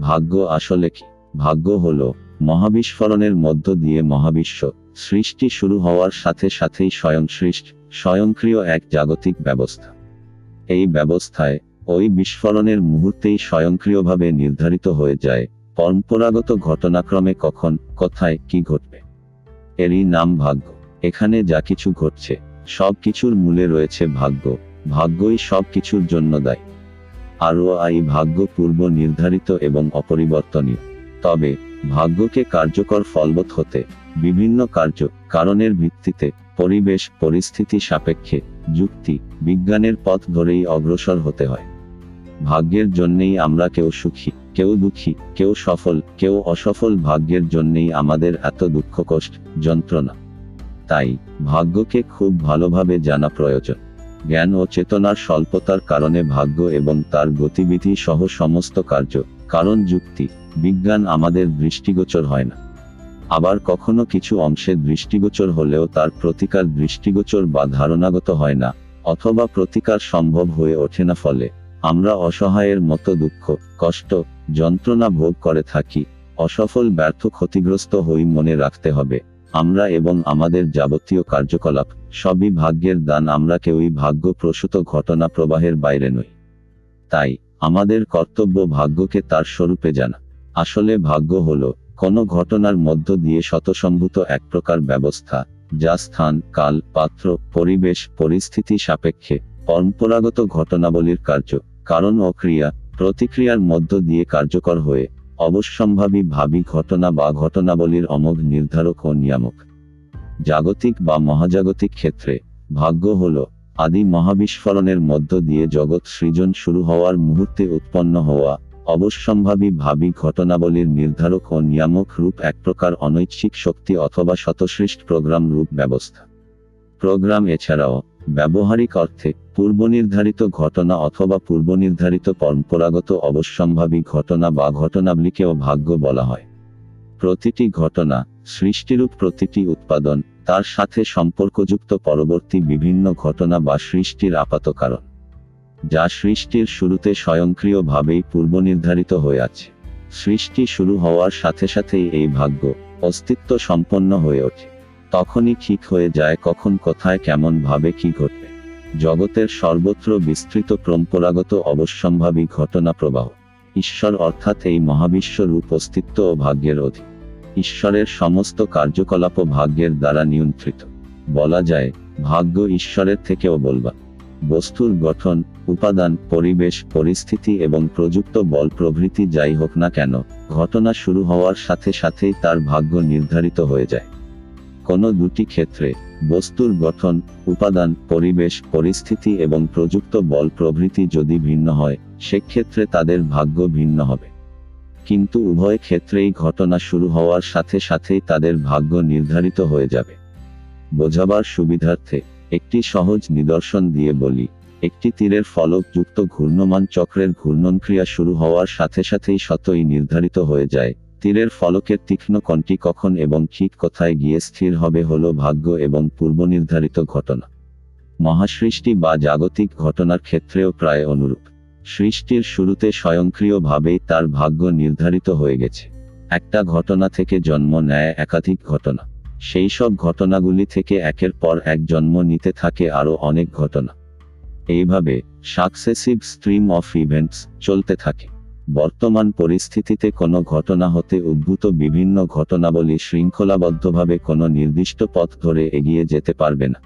ভাগ্য আসলে কি? ভাগ্য হলো, মহাবিস্ফোরণের মধ্য দিয়ে মহাবিশ্ব, সৃষ্টি শুরু হওয়ার সাথে সাথেই স্বয়ং সৃষ্ট, স্বয়ংক্রিয় এক জাগতিক ব্যবস্থা। এই ব্যবস্থায়, ওই বিস্ফোরণের মুহূর্তেই স্বয়ংক্রিয়ভাবে নির্ধারিত হয়ে যায়, পরম্পরাগত ঘটনাক্রমে কখন, কোথায়, কি ঘটবে। এরই নাম ভাগ্য। এখানে যা কিছু ঘটছে সব কিছুর মূলে রয়েছে ভাগ্য। ভাগ্যই সব কিছুর জন্য দায়ী। আরও এই ভাগ্য পূর্ব নির্ধারিত এবং অপরিবর্তনীয়। তবে, ভাগ্যকে কার্যকর ফলবৎ হতে, বিভিন্ন কার্য, কারণের ভিত্তিতে, পরিবেশ, পরিস্থিতি সাপেক্ষে, যুক্তি, বিজ্ঞানের পথ ধরেই অগ্রসর হতে হয়। ভাগ্যের জন্যেই আমরা কেউ সুখী, কেউ দুঃখী, কেউ সফল, কেউ অসফল ভাগ্যের জন্যেই আমাদের এত দুঃখ কষ্ট যন্ত্রণা। তাই, ভাগ্যকে খুব ভালোভাবে জানা প্রয়োজন। জ্ঞান ও চেতনার স্বল্পতার কারণে ভাগ্য এবং তার গতিবিধি সহ সমস্ত কার্য, কারণ যুক্তি, বিজ্ঞান আমাদের দৃষ্টিগোচর হয় না। আবার কখনো কিছু অংশে দৃষ্টিগোচর হলেও তার প্রতিকার দৃষ্টিগোচর বা ধারণাগত হয় না, অথবা প্রতিকার সম্ভব হয়ে ওঠে না ফলে। আমরা অসহায়ের মতো দুঃখ, কষ্ট, যন্ত্রণা ভোগ করে থাকি, অসফল ব্যর্থ ক্ষতিগ্রস্ত হই মনে রাখতে হবে। আমরা এবং আমাদের যাবতীয় কার্যকলাপ, সবই ভাগ্যের দান, আমরা কেউই ভাগ্য প্রসূত ঘটনা প্রবাহের বাইরে নই। তাই, আমাদের কর্তব্য ভাগ্যকে তার স্বরূপে জানা। আসলে ভাগ্য হল, কোনো ঘটনার মধ্য দিয়ে শতসম্ভূত এক প্রকার ব্যবস্থা, যা স্থান, কাল, পাত্র, পরিবেশ, পরিস্থিতি সাপেক্ষে পরম্পরাগত ঘটনাবলীর কার্য, কারণ ও ক্রিয়া, প্রতিক্রিয়ার মধ্য দিয়ে কার্যকর হয়ে অবশ্যম্ভাবী ভাবী ঘটনা বা ঘটনাবলীর অমোঘ নির্ধারক ও নিয়ামক। জাগতিক বা মহাজাগতিক ক্ষেত্রে, ভাগ্য হল, আদি মহাবিস্ফোরণের মধ্য দিয়ে জগৎ সৃজন শুরু হওয়ার মুহূর্তে উৎপন্ন হওয়া, অবশ্যম্ভাবী ভাবী ঘটনাবলীর নির্ধারক ও নিয়ামক রূপ এক প্রকার অনৈচ্ছিক শক্তি অথবা শতসৃষ্ট প্রোগ্রাম রূপ ব্যবস্থা। প্রোগ্রাম এছাড়াও ব্যবহারিক অর্থে, পূর্বনির্ধারিত ঘটনা অথবা পূর্বনির্ধারিত পরম্পরাগত অবশ্যম্ভাবী ঘটনা বা ঘটনাবলীকেও ভাগ্য বলা হয়। প্রতিটি ঘটনা, সৃষ্টিরূপ প্রতিটি উৎপাদন, তার সাথে সম্পর্কযুক্ত পরবর্তী বিভিন্ন ঘটনা বা সৃষ্টির আপাত কারণ, যা সৃষ্টির শুরুতে স্বয়ংক্রিয়ভাবেই পূর্বনির্ধারিত হয়ে আছে। সৃষ্টি শুরু হওয়ার সাথে সাথেই এই ভাগ্য অস্তিত্ব সম্পন্ন হয়ে ওঠে। তখনই ঠিক হয়ে যায় কখন কোথায় কেমন ভাবে কি ঘটবে। জগতের সর্বত্র বিস্তৃত পরম্পরাগত অবশ্যম্ভাবী ঘটনা প্রবাহ। ঈশ্বর অর্থাৎ এই মহাবিশ্ব রূপ অস্তিত্ব ও ভাগ্যের অধীন। ঈশ্বরের সমস্ত কার্যকলাপ ভাগ্যের দ্বারা নিয়ন্ত্রিত। বলা যায়, ভাগ্য ঈশ্বরের থেকেও বলবা বস্তুর গঠন, উপাদান, পরিবেশ, পরিস্থিতি এবং প্রযুক্ত বল প্রভৃতি যাই হোক না কেন, ঘটনা শুরু হওয়ার সাথে সাথেই তার ভাগ্য নির্ধারিত হয়ে যায়। কোনো দুটি ক্ষেত্রে, বস্তুর গঠন, উপাদান, পরিবেশ, পরিস্থিতি এবং প্রযুক্ত বল প্রভৃতি যদি ভিন্ন হয়, সেক্ষেত্রে তাদের ভাগ্য ভিন্ন হবে। কিন্তু উভয় ক্ষেত্রেই ঘটনা শুরু হওয়ার সাথে সাথেই তাদের ভাগ্য নির্ধারিত হয়ে যাবে। বোঝাবার সুবিধার্থে, একটি সহজ নিদর্শন দিয়ে বলি, একটি তীরের ফলক যুক্ত ঘূর্ণমান চক্রের ঘূর্ণন ক্রিয়া শুরু হওয়ার সাথে সাথেই শতই নির্ধারিত হয়ে যায় তীরের ফলকের তীক্ষ্ণ কণটি কখন এবং ঠিক কোথায় গিয়ে স্থির হবে হল ভাগ্য এবং পূর্বনির্ধারিত ঘটনা। মহাসৃষ্টি বা জাগতিক ঘটনার ক্ষেত্রেও প্রায় অনুরূপ। সৃষ্টির শুরুতে স্বয়ংক্রিয়ভাবেই তার ভাগ্য নির্ধারিত হয়ে গেছে। একটা ঘটনা থেকে জন্ম নেয় একাধিক ঘটনা। সেই সব ঘটনাগুলি থেকে একের পর এক জন্ম নিতে থাকে আরও অনেক ঘটনা। এইভাবে সাকসেসিভ স্ট্রিম অফ ইভেন্টস চলতে থাকে। বর্তমান পরিস্থিতিতে কোনো ঘটনা হতে উদ্ভূত বিভিন্ন ঘটনাবলী শৃঙ্খলাবদ্ধভাবে কোনো নির্দিষ্ট পথ ধরে এগিয়ে যেতে পারবে না।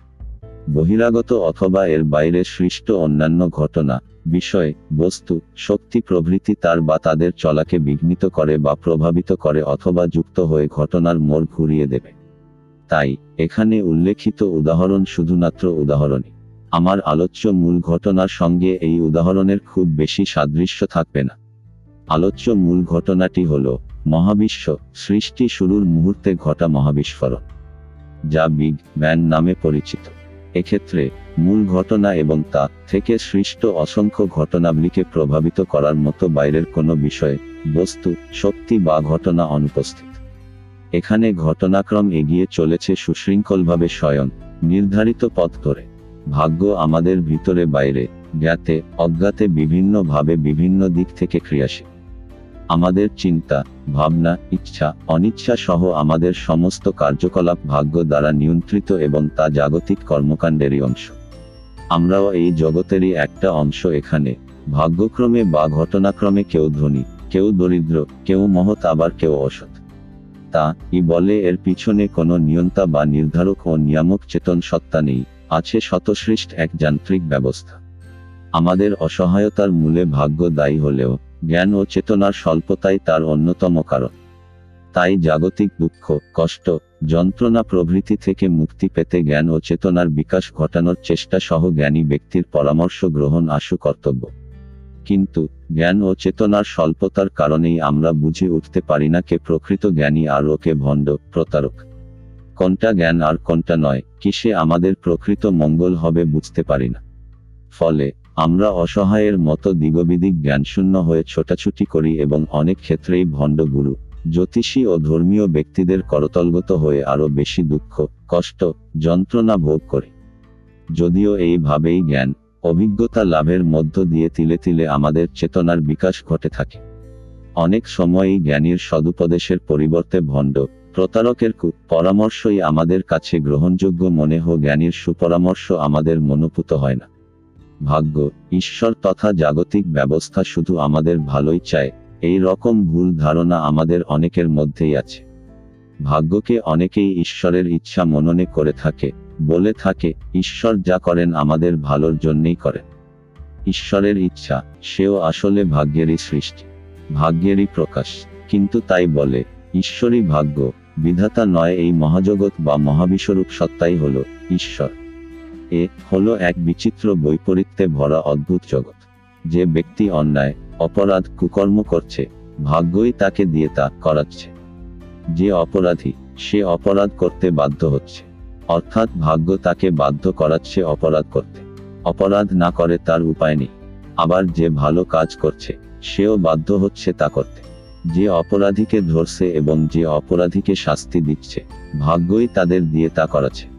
বহিরাগত অথবা এর বাইরে সৃষ্ট অন্যান্য ঘটনা, বিষয়, বস্তু, শক্তি, প্রভৃতি তার বা তাদের চলাকে বিঘ্নিত করে বা প্রভাবিত করে অথবা যুক্ত হয়ে ঘটনার মোড় ঘুরিয়ে দেবে। তাই, এখানে উল্লেখিত উদাহরণ শুধুমাত্র উদাহরণই। আমার আলোচ্য মূল ঘটনার সঙ্গে এই উদাহরণের খুব বেশি সাদৃশ্য থাকবে না। আলোচ্য মূল ঘটনাটি হল মহাবিশ্ব সৃষ্টি শুরুর মুহূর্তে ঘটা মহাবিস্ফোরণ, যা বিগ ব্যাং নামে পরিচিত। এক্ষেত্রে মূল ঘটনা এবং তা থেকে সৃষ্ট অসংখ্য ঘটনাবলীকে প্রভাবিত করার মতো বাইরের কোনো বিষয়ে, বস্তু, শক্তি বা ঘটনা অনুপস্থিত। এখানে ঘটনাক্রম এগিয়ে চলেছে সুশৃঙ্খলভাবে স্বয়ং, নির্ধারিত পথ ধরে। ভাগ্য আমাদের ভিতরে বাইরে জ্ঞাতে, অজ্ঞাতে, বিভিন্নভাবে বিভিন্ন দিক থেকে ক্রিয়াশীল। আমাদের চিন্তা, ভাবনা, ইচ্ছা, অনিচ্ছা সহ আমাদের সমস্ত কার্যকলাপ ভাগ্য দ্বারা নিয়ন্ত্রিত এবং তা জাগতিক কর্মকাণ্ডেরই অংশ। আমরাও এই জগতেরই একটা অংশ এখানে। ভাগ্যক্রমে বা ঘটনাক্রমে কেউ ধনী, কেউ দরিদ্র, কেউ মহৎ, আবার কেউ অসৎ। তা, ই বলে, এর পিছনে কোনো নিয়ন্তা বা নির্ধারক ও নিয়ামক চেতন সত্তা নেই, আছে শতসৃষ্ট এক যান্ত্রিক ব্যবস্থা। আমাদের অসহায়তার মূলে ভাগ্য দায়ী হলেও জ্ঞান ও চেতনার স্বল্পতাই তার অন্যতম কারণ। তাই জাগতিক দুঃখ, কষ্ট, যন্ত্রণা প্রভৃতি থেকে মুক্তি পেতে জ্ঞান ও চেতনার বিকাশ ঘটানোর চেষ্টা সহ জ্ঞানী ব্যক্তির পরামর্শ গ্রহণ আশু কর্তব্য। কিন্তু, জ্ঞান ও চেতনার স্বল্পতার কারণেই আমরা বুঝে উঠতে পারি না কে প্রকৃত জ্ঞানী আর ওকে ভণ্ড, প্রতারক। কোনটা জ্ঞান আর কোনটা নয়, কিসে আমাদের প্রকৃত মঙ্গল হবে বুঝতে পারি না। ফলে আমরা অসহায়ের মতো দিগবিদিক জ্ঞানশূন্য হয়ে ছোটাছুটি করি এবং অনেক ক্ষেত্রেই ভণ্ড গুরু, জ্যোতিষী ও ধর্মীয় ব্যক্তিদের করতলগত হয়ে আরও বেশি দুঃখ, কষ্ট, যন্ত্রণা ভোগ করি। যদিও এইভাবেই জ্ঞান, অভিজ্ঞতা লাভের মধ্য দিয়ে তিলে তিলে আমাদের চেতনার বিকাশ ঘটে থাকে। অনেক সময়ই জ্ঞানীর সদুপদেশের পরিবর্তে ভণ্ড, প্রতারকের কু, পরামর্শই আমাদের কাছে গ্রহণযোগ্য মনে হো জ্ঞানীর সুপরামর্শ আমাদের মনোপুত হয় না। ভাগ্য, ঈশ্বর তথা জাগতিক ব্যবস্থা শুধু আমাদের ভালোই চায়, এই রকম ভুল ধারণা আমাদের অনেকের মধ্যেই আছে। ভাগ্যকে অনেকেই ঈশ্বরের ইচ্ছা মননে করে থাকে, বলে থাকে, ঈশ্বর যা করেন আমাদের ভালোর জন্যই করেন। ঈশ্বরের ইচ্ছা, সেও আসলে ভাগ্যেরই সৃষ্টি, ভাগ্যেরই প্রকাশ, কিন্তু তাই বলে, ঈশ্বরই ভাগ্য, বিধাতা নয় এই মহাজগৎ বা মহাবিশ্বরূপ সত্তাই হল, ঈশ্বর। এ হলো এক বিচিত্র বৈপরীত্যে ভরা অদ্ভুত জগৎ। যে ব্যক্তি অন্যায়, অপরাধ, কুকর্ম করছে, ভাগ্যই তাকে দিয়ে তা করাচ্ছে। যে অপরাধী, সে অপরাধ করতে বাধ্য হচ্ছে। অর্থাৎ ভাগ্য তাকে বাধ্য করাচ্ছে অপরাধ করতে। অপরাধ না করে তার উপায় নেই। আবার যে ভালো কাজ করছে, সেও বাধ্য হচ্ছে তা করতে। যে অপরাধীকে ধরছে এবং যে অপরাধীকে শাস্তি দিচ্ছে, ভাগ্যই তাদের দিয়ে তা করাচ্ছে।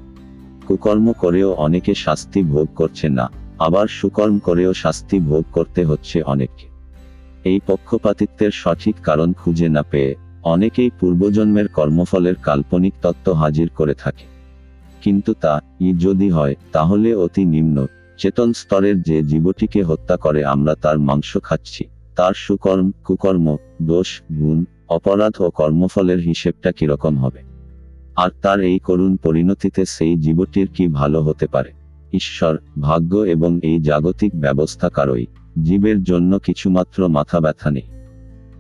কুকর্ম করেও অনেকে শাস্তি ভোগ করছে না, আবার সুকর্ম করেও শাস্তি ভোগ করতে হচ্ছে অনেককে। এই পক্ষপাতিত্বের সঠিক কারণ খুঁজে না পেয়ে অনেকেই পূর্বজন্মের কর্মফলের কাল্পনিক তত্ত্ব হাজির করে থাকে। কিন্তু তা, ই যদি হয়, তাহলে অতি নিম্ন, চেতন স্তরের যে জীবটিকে হত্যা করে আমরা তার মাংস খাচ্ছি, তার সুকর্ম, কুকর্ম, দোষ, গুণ, অপরাধ ও কর্মফলের হিসেবটা কীরকম হবে? আর তার এই করুণ পরিণতিতে সেই জীবটির কি ভালো হতে পারে? ঈশ্বর, ভাগ্য এবং এই জাগতিক ব্যবস্থা কারই? জীবের জন্য কিছুমাত্র মাথা ব্যথা নেই।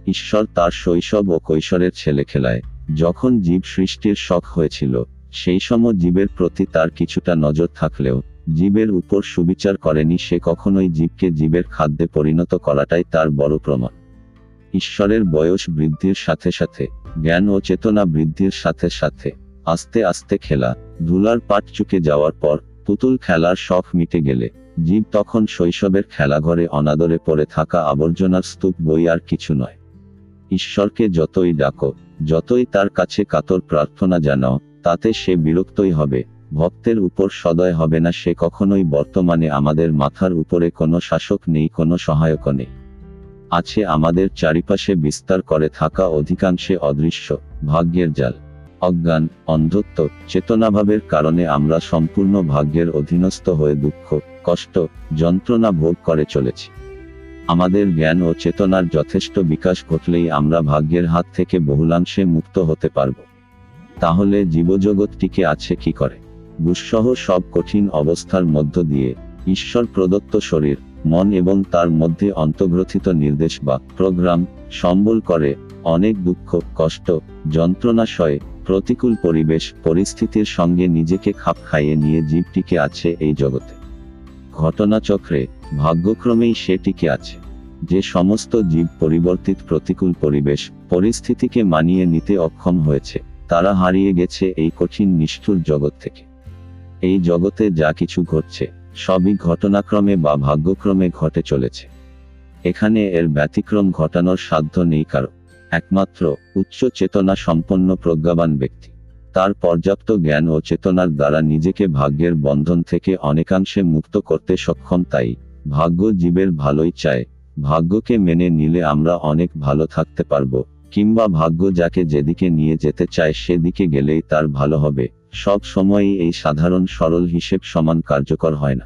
ঈশ্বর তার শৈশব ও কৈশোরের ছেলে খেলায়। যখন জীব সৃষ্টির শখ হয়েছিল, সেই সময় জীবের প্রতি তার কিছুটা নজর থাকলেও, জীবের উপর সুবিচার করেনি সে কখনোই জীবকে জীবের খাদ্যে পরিণত করাটাই তার বড় প্রমাণ। ঈশ্বরের বয়স বৃদ্ধির সাথে সাথে, জ্ঞান ও চেতনা বৃদ্ধির সাথে সাথে। আস্তে আস্তে খেলা। ধুলার পাট চুকে যাওয়ার পর পুতুল খেলার শখ মিটে গেলে। জীব তখন শৈশবের খেলাঘরে অনাদরে পড়ে থাকা আবর্জনার স্তূপ বই আর কিছু নয়। ঈশ্বরকে যতই ডাকো, যতই তার কাছে কাতর প্রার্থনা জানাও, তাতে সে বিরক্তই হবে। ভক্তের উপর সদয় হবে না সে কখনোই। বর্তমানে আমাদের মাথার উপরে কোনো শাসক নেই, কোনো সহায়ক নেই। আছে আমাদের চারিপাশে বিস্তার করে থাকা অধিকাংশে অদৃশ্য, ভাগ্যের জাল। অজ্ঞান, অন্ধত্ব, চেতনাভাবের কারণে আমরা সম্পূর্ণ ভাগ্যের অধীনস্থ হয়ে দুঃখ, কষ্ট, যন্ত্রণা ভোগ করে চলেছি। আমাদের জ্ঞান ও চেতনার যথেষ্ট বিকাশ ঘটলেই আমরা ভাগ্যের হাত থেকে বহুলাংশে মুক্ত হতে পারব। তাহলে জীবজগৎ টিকে আছে কি করে? দুঃসহ সব কঠিন অবস্থার মধ্য দিয়ে, ঈশ্বর প্রদত্ত শরীর, মন এবং তার মধ্যে অন্তর্গ্রথিত নির্দেশ বা প্রোগ্রাম, সম্বল করে অনেক দুঃখ, কষ্ট, যন্ত্রণাশয় প্রতিকূল পরিবেশ, পরিস্থিতির সঙ্গে নিজেকে খাপ খাইয়ে নিয়ে জীবটিকে আছে এই জগতে। ঘটনাচক্রে, ভাগ্যক্রমেই সে টিকে আছে। যে সমস্ত জীব পরিবর্তিত প্রতিকূল পরিবেশ, পরিস্থিতিকে মানিয়ে নিতে অক্ষম হয়েছে, তারা হারিয়ে গেছে এই কঠিন নিষ্ঠুর জগৎ থেকে। এই জগতে যা কিছু ঘটছে, সবই ঘটনাক্রমে বা ভাগ্যক্রমে ঘটে চলেছে। এখানে এর ব্যতিক্রম ঘটানোর সাধ্য নেই কারও। একমাত্র উচ্চ চেতনা সম্পন্ন প্রজ্ঞাবান ব্যক্তি। তার পর্যাপ্ত জ্ঞান ও চেতনার দ্বারা নিজেকে ভাগ্যের বন্ধন থেকে অনেকাংশে মুক্ত করতে সক্ষম তাই, ভাগ্য জীবের ভালোই চায়। ভাগ্যকে মেনে নিলে আমরা অনেক ভালো থাকতে পারব, কিংবা ভাগ্য যাকে যেদিকে নিয়ে যেতে চায় সেদিকে গেলেই তার ভালো হবে। সব সময়ই এই সাধারণ সরল হিসেব সমান কার্যকর হয় না।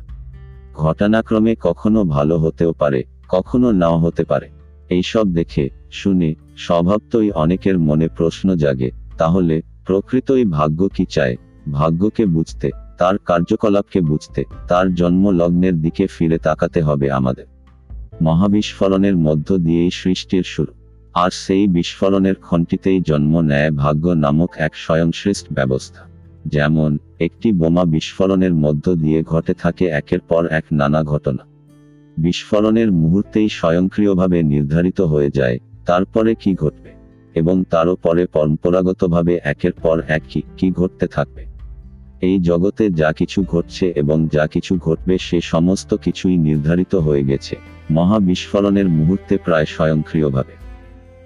ঘটনাক্রমে কখনো ভালো হতেও পারে, কখনো নাও হতে পারে। এইসব দেখে, শুনে, স্বভাবতই অনেকের মনে প্রশ্ন জাগে, তাহলে, প্রকৃতই ভাগ্য কি চায়? ভাগ্যকে বুঝতে, তার কার্যকলাপকে বুঝতে, তার জন্ম লগ্নের দিকে ফিরে তাকাতে হবে আমাদের। মহাবিস্ফোরণের মধ্য দিয়েই সৃষ্টির শুরু। আর সেই বিস্ফোরণের খণ্টিতেই জন্ম নেয় ভাগ্য নামক এক স্বয়ংসৃষ্ট ব্যবস্থা। যেমন, একটি বোমা বিস্ফোরণের মধ্য দিয়ে ঘটে থাকে একের পর এক নানা ঘটনা। বিস্ফোরণের মুহূর্তেই স্বয়ংক্রিয়ভাবে নির্ধারিত হয়ে যায়, তারপরে কি ঘটবে? এবং তারও পরে পরম্পরাগতভাবে একের পর এক কি কি ঘটতে থাকবে? এই জগতে যা কিছু ঘটছে এবং যা কিছু ঘটবে সে সমস্ত কিছুই নির্ধারিত হয়ে গেছে, মহা বিস্ফোরণের মুহূর্তে প্রায় স্বয়ংক্রিয়ভাবে।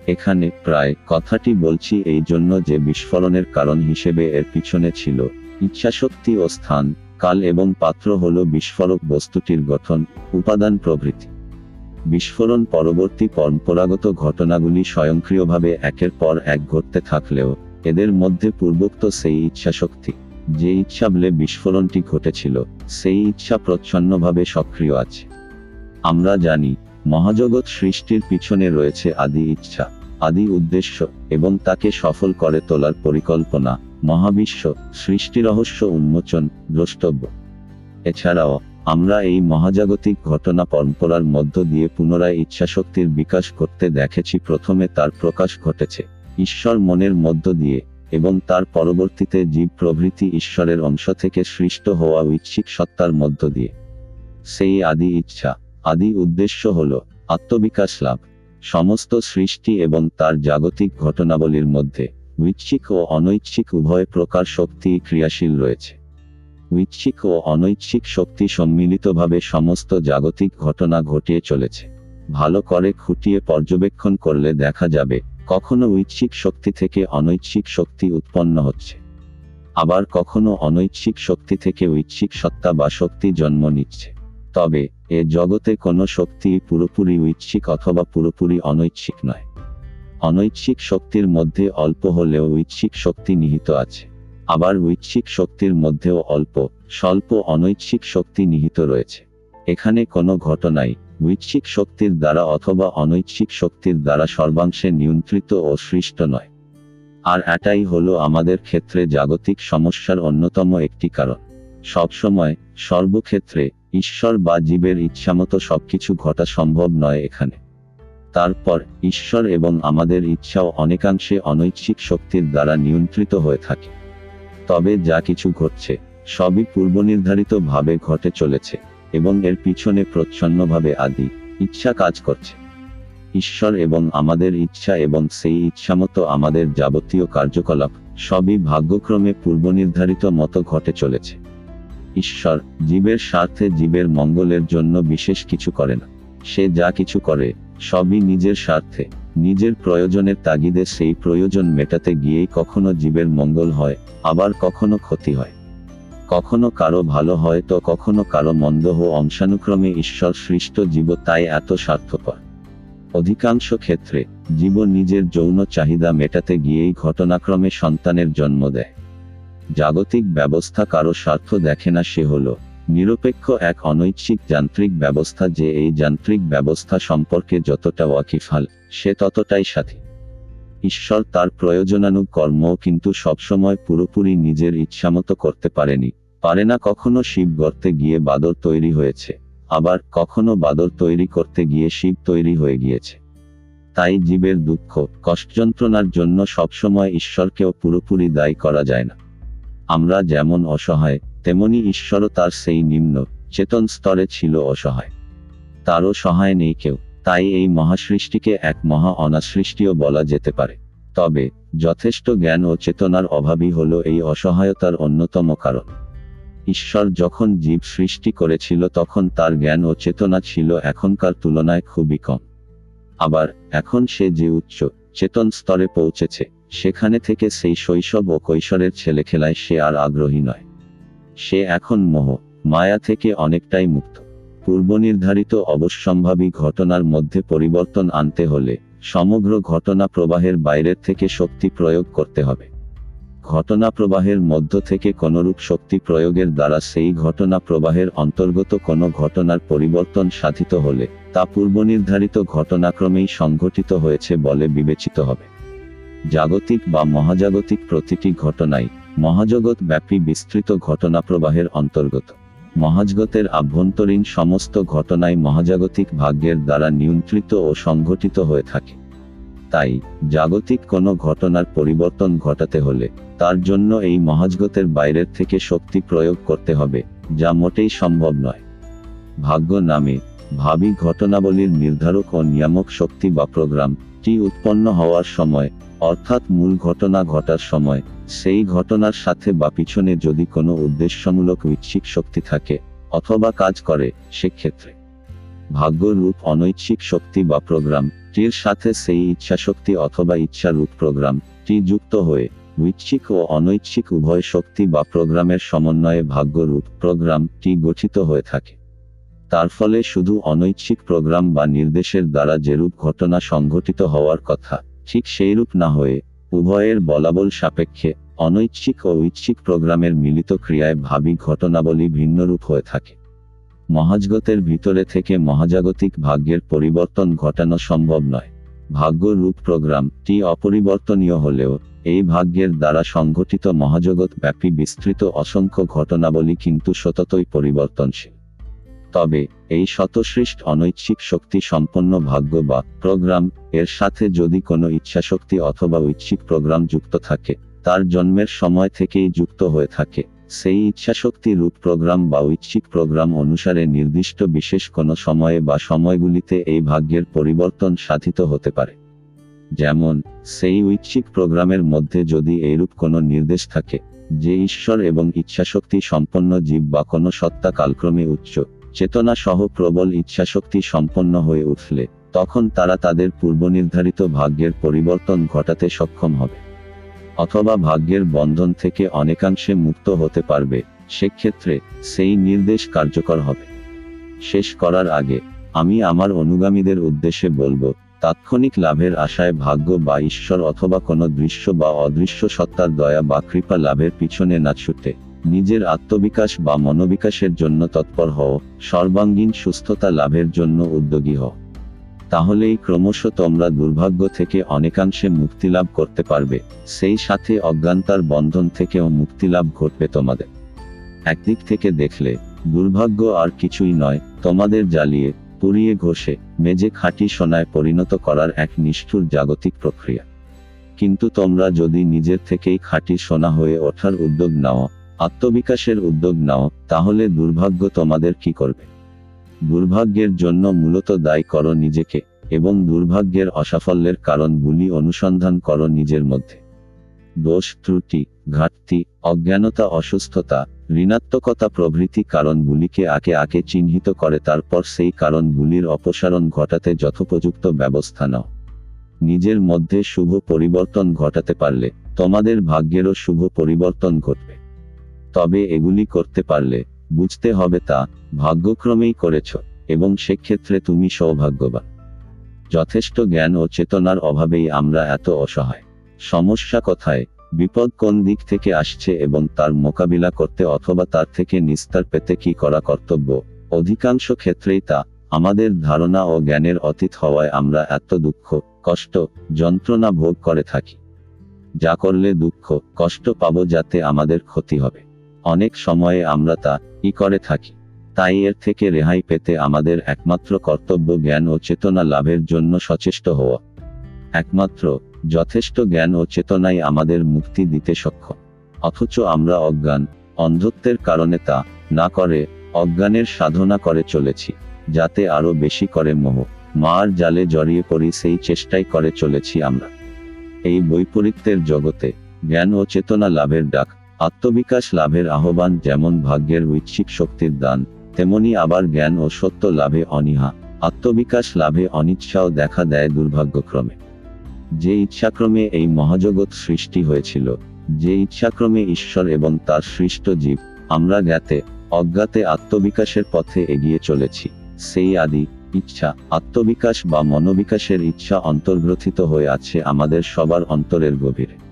এখানে প্রায় কথাটি বলছি এই জন্য যে বিস্ফোরণের কারণ হিসেবে এর পিছনে ছিল ইচ্ছাশক্তি ও স্থান কাল এবং পাত্র হল বিস্ফোরক বস্তুটির গঠন, উপাদান প্রভৃতি। বিস্ফোরণ পরবর্তী পরম্পরাগত ঘটনাগুলি স্বয়ংক্রিয়ভাবে একের পর এক ঘটতে থাকলেও, এদের মধ্যে পূর্বোক্ত সেই ইচ্ছাশক্তি, যে ইচ্ছা বলে বিস্ফোরণটি ঘটেছিল, সেই ইচ্ছা প্রচ্ছন্নভাবে সক্রিয় আছে। আমরা জানি, মহাজগৎ সৃষ্টির পিছনে রয়েছে আদি ইচ্ছা, আদি উদ্দেশ্য, এবং তাকে সফল করে তোলার পরিকল্পনা। মহাবিশ্ব, সৃষ্টি রহস্য উন্মোচন, দ্রষ্টব্য। এছাড়াও, আমরা এই মহাজাগতিক ঘটনা পরম্পরার মধ্য দিয়ে পুনরায় ইচ্ছাশক্তির বিকাশ করতে দেখেছি, প্রথমে তার প্রকাশ ঘটেছে, ঈশ্বর মনের মধ্য দিয়ে, এবং তার পরবর্তীতে জীব প্রভৃতি ঈশ্বরের অংশ থেকে সৃষ্ট হওয়া ঐচ্ছিক সত্তার মধ্য দিয়ে। সেই আদি ইচ্ছা, আদি উদ্দেশ্য হল, আত্মবিকাশ লাভ, সমস্ত সৃষ্টি এবং তার জাগতিক ঘটনাবলীর মধ্যে। ঐচ্ছিক ও অনৈচ্ছিক উভয় প্রকার শক্তি ক্রিয়াশীল রয়েছে। ঐচ্ছিক ও অনৈচ্ছিক শক্তি সম্মিলিতভাবে সমস্ত জাগতিক ঘটনা ঘটিয়ে চলেছে। ভালো করে খুঁটিয়ে পর্যবেক্ষণ করলে দেখা যাবে, কখনো ঐচ্ছিক শক্তি থেকে অনৈচ্ছিক শক্তি উৎপন্ন হচ্ছে। আবার কখনো অনৈচ্ছিক শক্তি থেকে ঐচ্ছিক সত্তা বা শক্তি জন্ম নিচ্ছে। তবে, এ জগতে কোনো শক্তি পুরোপুরি ঐচ্ছিক অথবা পুরোপুরি অনৈচ্ছিক নয়। অনৈচ্ছিক শক্তির মধ্যে অল্প হলেও ঐচ্ছিক শক্তি নিহিত আছে। আবার ঐচ্ছিক শক্তির মধ্যেও অল্প, স্বল্প অনৈচ্ছিক শক্তি নিহিত রয়েছে। এখানে কোনো ঘটনাই ঐচ্ছিক শক্তির দ্বারা অথবা অনৈচ্ছিক শক্তির দ্বারা সর্বাংশে নিয়ন্ত্রিত ও সৃষ্ট নয়। আর এটাই হলো আমাদের ক্ষেত্রে জাগতিক সমস্যার অন্যতম একটি কারণ। সবসময়, সর্বক্ষেত্রে, ঈশ্বর বা জীবের ইচ্ছামতো সবকিছু ঘটা সম্ভব নয় এখানে। তারপর ঈশ্বর এবং আমাদের ইচ্ছাও অনেকাংশে অনৈচ্ছিক শক্তির দ্বারা নিয়ন্ত্রিত হয়ে থাকে। তবে যা কিছু ঘটছে, সবই পূর্বনির্ধারিত ভাবে ঘটে চলেছে এবং এর পিছনে প্রচ্ছন্নভাবে আদি, ইচ্ছা কাজ করছে। ঈশ্বর এবং আমাদের ইচ্ছা এবং সেই ইচ্ছামতো আমাদের যাবতীয় কার্যকলাপ, সবই ভাগ্যক্রমে পূর্বনির্ধারিত মতো ঘটে চলেছে। ঈশ্বর, জীবের স্বার্থে জীবের মঙ্গলের জন্য বিশেষ কিছু করে না। সে যা কিছু করে সবই নিজের স্বার্থে। নিজের প্রয়োজনের তাগিদে সেই প্রয়োজন মেটাতে গিয়েই কখনো জীবের মঙ্গল হয়, আবার কখনো ক্ষতি হয়। কখনো কারও ভালো হয় তো কখনো কারও মন্দ হো অংশানুক্রমে ঈশ্বর সৃষ্ট জীব তাই এত স্বার্থপর। অধিকাংশ ক্ষেত্রে, জীব নিজের যৌন চাহিদা মেটাতে গিয়েই ঘটনাক্রমে সন্তানের জন্ম দেয়। জাগতিক ব্যবস্থা কারও স্বার্থ দেখে না সে হলো নিরপেক্ষ এক অনৈচ্ছিক যান্ত্রিক ব্যবস্থা যে এই যান্ত্রিক ব্যবস্থা সম্পর্কে যতটা ওয়াকিফাল, সে ততটাই সাথী। ঈশ্বর তার প্রয়োজনানুগ কর্ম কিন্তু সবসময় পুরোপুরি নিজের ইচ্ছামতো করতে পারেনি। পারে না কখনো শিব গর্তে গিয়ে বাদর তৈরি হয়েছে, আবার কখনো বাদর তৈরি করতে গিয়ে শিব তৈরি হয়ে গিয়েছে। তাই জীবের দুঃখ, কষ্টযন্ত্রণার জন্য সবসময় ঈশ্বরকেও পুরোপুরি দায়ী করা যায় না। আমরা যেমন অসহায় তেমনি ঈশ্বরও তার সেই নিম্ন, চেতন স্তরে ছিল অসহায়। তারও সহায় নেই কেউ, তাই এই মহাসৃষ্টিকে এক মহা অনাসৃষ্টিও বলা যেতে পারে। তবে, যথেষ্ট জ্ঞান ও চেতনার অভাবই হল এই অসহায়তার অন্যতম কারণ। ঈশ্বর যখন জীব সৃষ্টি করেছিল তখন তার জ্ঞান ও চেতনা ছিল এখনকার তুলনায় খুবই কম। আবার, এখন সে যে উচ্চ, চেতন স্তরে পৌঁছেছে, সেখানে থেকে সেই শৈশব ও কৈশোরের ছেলেখেলায় সে আর আগ্রহী নয়। সে এখন মোহ, মায়া থেকে অনেকটাই মুক্ত। পূর্বনির্ধারিত অবশ্যম্ভাবী ঘটনার মধ্যে পরিবর্তন আনতে হলে সমগ্র ঘটনা প্রবাহের বাইরের থেকে শক্তি প্রয়োগ করতে হবে। ঘটনা প্রবাহের মধ্য থেকে কোনরূপ শক্তি প্রয়োগের দ্বারা সেই ঘটনা প্রবাহের অন্তর্গত কোনো ঘটনার পরিবর্তন সাধিত হলে তা পূর্বনির্ধারিত ঘটনাক্রমেই সংঘটিত হয়েছে বলে বিবেচিত হবে। জাগতিক বা মহাজাগতিক প্রতিটি ঘটনাই মহাজগৎ ব্যাপী বিস্তৃত ঘটনা প্রবাহের অন্তর্গত। মহাজগতের আভ্যন্তরীণ সমস্ত ঘটনাই মহাজাগতিক ভাগ্যের দ্বারা নিয়ন্ত্রিত ও সংঘটিত হয়ে থাকে। তাই, জাগতিক কোনো ঘটনার পরিবর্তন ঘটাতে হলে, তার জন্য এই মহাজগতের বাইরের থেকে শক্তি প্রয়োগ করতে হবে, যা মোটেই সম্ভব নয়। ভাগ্য নামে, ভাবি ঘটনাবলীর নির্ধারক ও নিয়ামক শক্তি বা প্রোগ্রাম, টি উৎপন্ন হওয়ার সময়, অর্থাৎ মূল ঘটনা ঘটার সময় সেই ঘটনার সাথে বা পিছনে যদি কোনো উদ্দেশ্যমূলক ঐচ্ছিক শক্তি থাকে, অথবা কাজ করে, সেক্ষেত্রে। ভাগ্যরূপ অনৈচ্ছিক শক্তি বা প্রোগ্রাম, টির সাথে সেই ইচ্ছাশক্তি অথবা ইচ্ছারূপ প্রোগ্রাম, টি যুক্ত হয়ে, ঐচ্ছিক ও অনৈচ্ছিক উভয় শক্তি বা প্রোগ্রামের সমন্বয়ে ভাগ্যরূপ প্রোগ্রাম, টি গঠিত হয়ে থাকে। তার ফলে শুধু অনৈচ্ছিক প্রোগ্রাম বা নির্দেশের দ্বারা যেরূপ ঘটনা সংঘটিত হওয়ার কথা, ঠিক সেইরূপ না হয়ে উভয়ের বলাবল সাপেক্ষে, অনৈচ্ছিক ও ঐচ্ছিক প্রোগ্রামের মিলিত ক্রিয়ায় ভাবী ঘটনাবলী ভিন্নরূপ হয়ে থাকে। মহাজগতের ভিতরে থেকে মহাজাগতিক ভাগ্যের পরিবর্তন ঘটানো সম্ভব নয়। ভাগ্য রূপ প্রোগ্রাম টি অপরিবর্তনীয় হলেও, এই ভাগ্যের দ্বারা সংঘটিত মহাজগৎ ব্যাপী বিস্তৃত অসংখ্য ঘটনাবলী কিন্তু সততই পরিবর্তনশীল। তবে, এই শতসৃষ্ট অনৈচ্ছিক শক্তি সম্পন্ন ভাগ্য বা প্রোগ্রাম, এর সাথে যদি কোনো ইচ্ছাশক্তি অথবা ঐচ্ছিক প্রোগ্রাম যুক্ত থাকে, তার জন্মের সময় থেকেই যুক্ত হয়ে থাকে। সেই ইচ্ছাশক্তি রূপ প্রোগ্রাম বা ঐচ্ছিক প্রোগ্রাম অনুসারে নির্দিষ্ট বিশেষ কোনো সময়ে বা সময়গুলিতে এই ভাগ্যের পরিবর্তন সাধিত হতে পারে। যেমন, সেই ঐচ্ছিক প্রোগ্রামের মধ্যে যদি এইরূপ কোনো নির্দেশ থাকে, যে ঈশ্বর এবং ইচ্ছাশক্তি সম্পন্ন জীব বা কোনো সত্তা কালক্রমে উচ্চ চেতনা সহ প্রবল ইচ্ছাশক্তি সম্পন্ন হয়ে উঠলে, তখন তারা তাদের পূর্বনির্ধারিত ভাগ্যের পরিবর্তন ঘটাতে সক্ষম হবে। অথবা ভাগ্যের বন্ধন থেকে অনেকাংশে মুক্ত হতে পারবে, সেক্ষেত্রে সেই নির্দেশ কার্যকর হবে। শেষ করার আগে, আমি আমার অনুগামীদের উদ্দেশ্যে বলব, তাৎক্ষণিক লাভের আশায় ভাগ্য বা ঈশ্বর অথবা কোনো দৃশ্য বা অদৃশ্য সত্তার দয়া বা কৃপা লাভের পিছনে না ছুটে। নিজের আত্মবিকাশ বা মনোবিকাশের জন্য তৎপর হও, সর্বাঙ্গীন সুস্থতা লাভের জন্য উদ্যোগী হও। তাহলেই ক্রমশ তোমরা দুর্ভাগ্য থেকে অনেকাংশে মুক্তি লাভ করতে পারবে, সেই সাথে অজ্ঞানতার বন্ধন থেকেও মুক্তি লাভ ঘটবে তোমাদের। একদিক থেকে দেখলে, দুর্ভাগ্য আর কিছুই নয়, তোমাদের জ্বালিয়ে, পুড়িয়ে ঘষে মেজে খাঁটি সোনায় পরিণত করার এক নিষ্ঠুর জাগতিক প্রক্রিয়া। কিন্তু তোমরা যদি নিজের থেকেই খাঁটি সোনা হয়ে ওঠার উদ্যোগ নাও আত্মবিকাশের উদ্যোগ নাও, তাহলে দুর্ভাগ্য তোমাদের কি করবে? দুর্ভাগ্যের জন্য মূলত দায়ী করো নিজেকে, এবং দুর্ভাগ্যের অসাফল্যের কারণগুলি অনুসন্ধান করো নিজের মধ্যে। দোষ, ত্রুটি, ঘাটতি, অজ্ঞানতা, অসুস্থতা, ঋণাত্মকতা প্রভৃতি কারণগুলিকে আকে আকে চিহ্নিত করে তারপর সেই কারণগুলির অপসারণ ঘটাতে যথোপযুক্ত ব্যবস্থা নাও। নিজের মধ্যে শুভ পরিবর্তন ঘটাতে পারলে, তোমাদের ভাগ্যেরও শুভ পরিবর্তন ঘটবে। তবে এগুলি করতে পারলে বুঝতে হবে তা ভাগ্যক্রমেই করেছ, এবং সেক্ষেত্রে তুমি সৌভাগ্যবান। যথেষ্ট জ্ঞান ও চেতনার অভাবেই আমরা এত অসহায়। সমস্যা কথায়? বিপদ কোন দিক থেকে আসছে এবং তার মোকাবিলা করতে অথবা তার থেকে নিস্তার পেতে কি করা কর্তব্য? অধিকাংশ ক্ষেত্রেই তা আমাদের ধারণা ও জ্ঞানের অতীত হওয়ায় আমরা এত দুঃখ, কষ্ট, যন্ত্রণা ভোগ করে থাকি। যা করলে দুঃখ, কষ্ট পাবো যাতে আমাদের ক্ষতি হবে। অনেক সময়ে আমরা তা ই করে থাকি। তাই এর থেকে রেহাই পেতে আমাদের একমাত্র কর্তব্য জ্ঞান ও চেতনা লাভের জন্য সচেষ্ট হওয়া। একমাত্র, যথেষ্ট জ্ঞান ও চেতনাই আমাদের মুক্তি দিতে সক্ষম। অথচ আমরা অজ্ঞান, অন্ধত্বের কারণে তা না করে, অজ্ঞানের সাধনা করে চলেছি, যাতে আরও বেশি করে মোহ, মার জালে জড়িয়ে পড়ি সেই চেষ্টাই করে চলেছি আমরা। এই বৈপরীত্যের জগতে জ্ঞান ও চেতনা লাভের ডাক আত্মবিকাশ লাভের আহ্বান যেমন ভাগ্যের ঐচ্ছিক শক্তির দান, তেমনি আবার জ্ঞান ও সত্য লাভে অনীহা, আত্মবিকাশ লাভে অনিচ্ছাও দেখা দেয় দুর্ভাগ্যক্রমে। যে ইচ্ছাক্রমে এই মহাজগৎ সৃষ্টি হয়েছিল, যে ইচ্ছাক্রমে ঈশ্বর এবং তার সৃষ্ট জীব, আমরা জ্ঞাতে, অজ্ঞাতে আত্মবিকাশের পথে এগিয়ে চলেছি। সেই আদি, ইচ্ছা, আত্মবিকাশ বা মনোবিকাশের ইচ্ছা অন্তর্গ্রথিত হয়ে আছে আমাদের সবার অন্তরের গভীরে।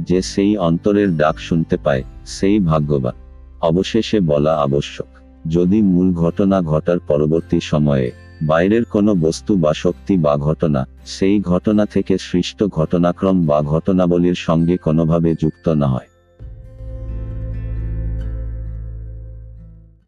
যে সেই অন্তরের ডাক শুনতে পায়, সেই ভাগ্যবান। অবশেষে বলা আবশ্যক, যদি মূল ঘটনা ঘটার পরবর্তী সময়ে, বাইরের কোনো বস্তু বা শক্তি বা ঘটনা, সেই ঘটনা থেকে সৃষ্ট ঘটনাক্রম বা ঘটনাবলীর সঙ্গে কোনোভাবে যুক্ত না হয়।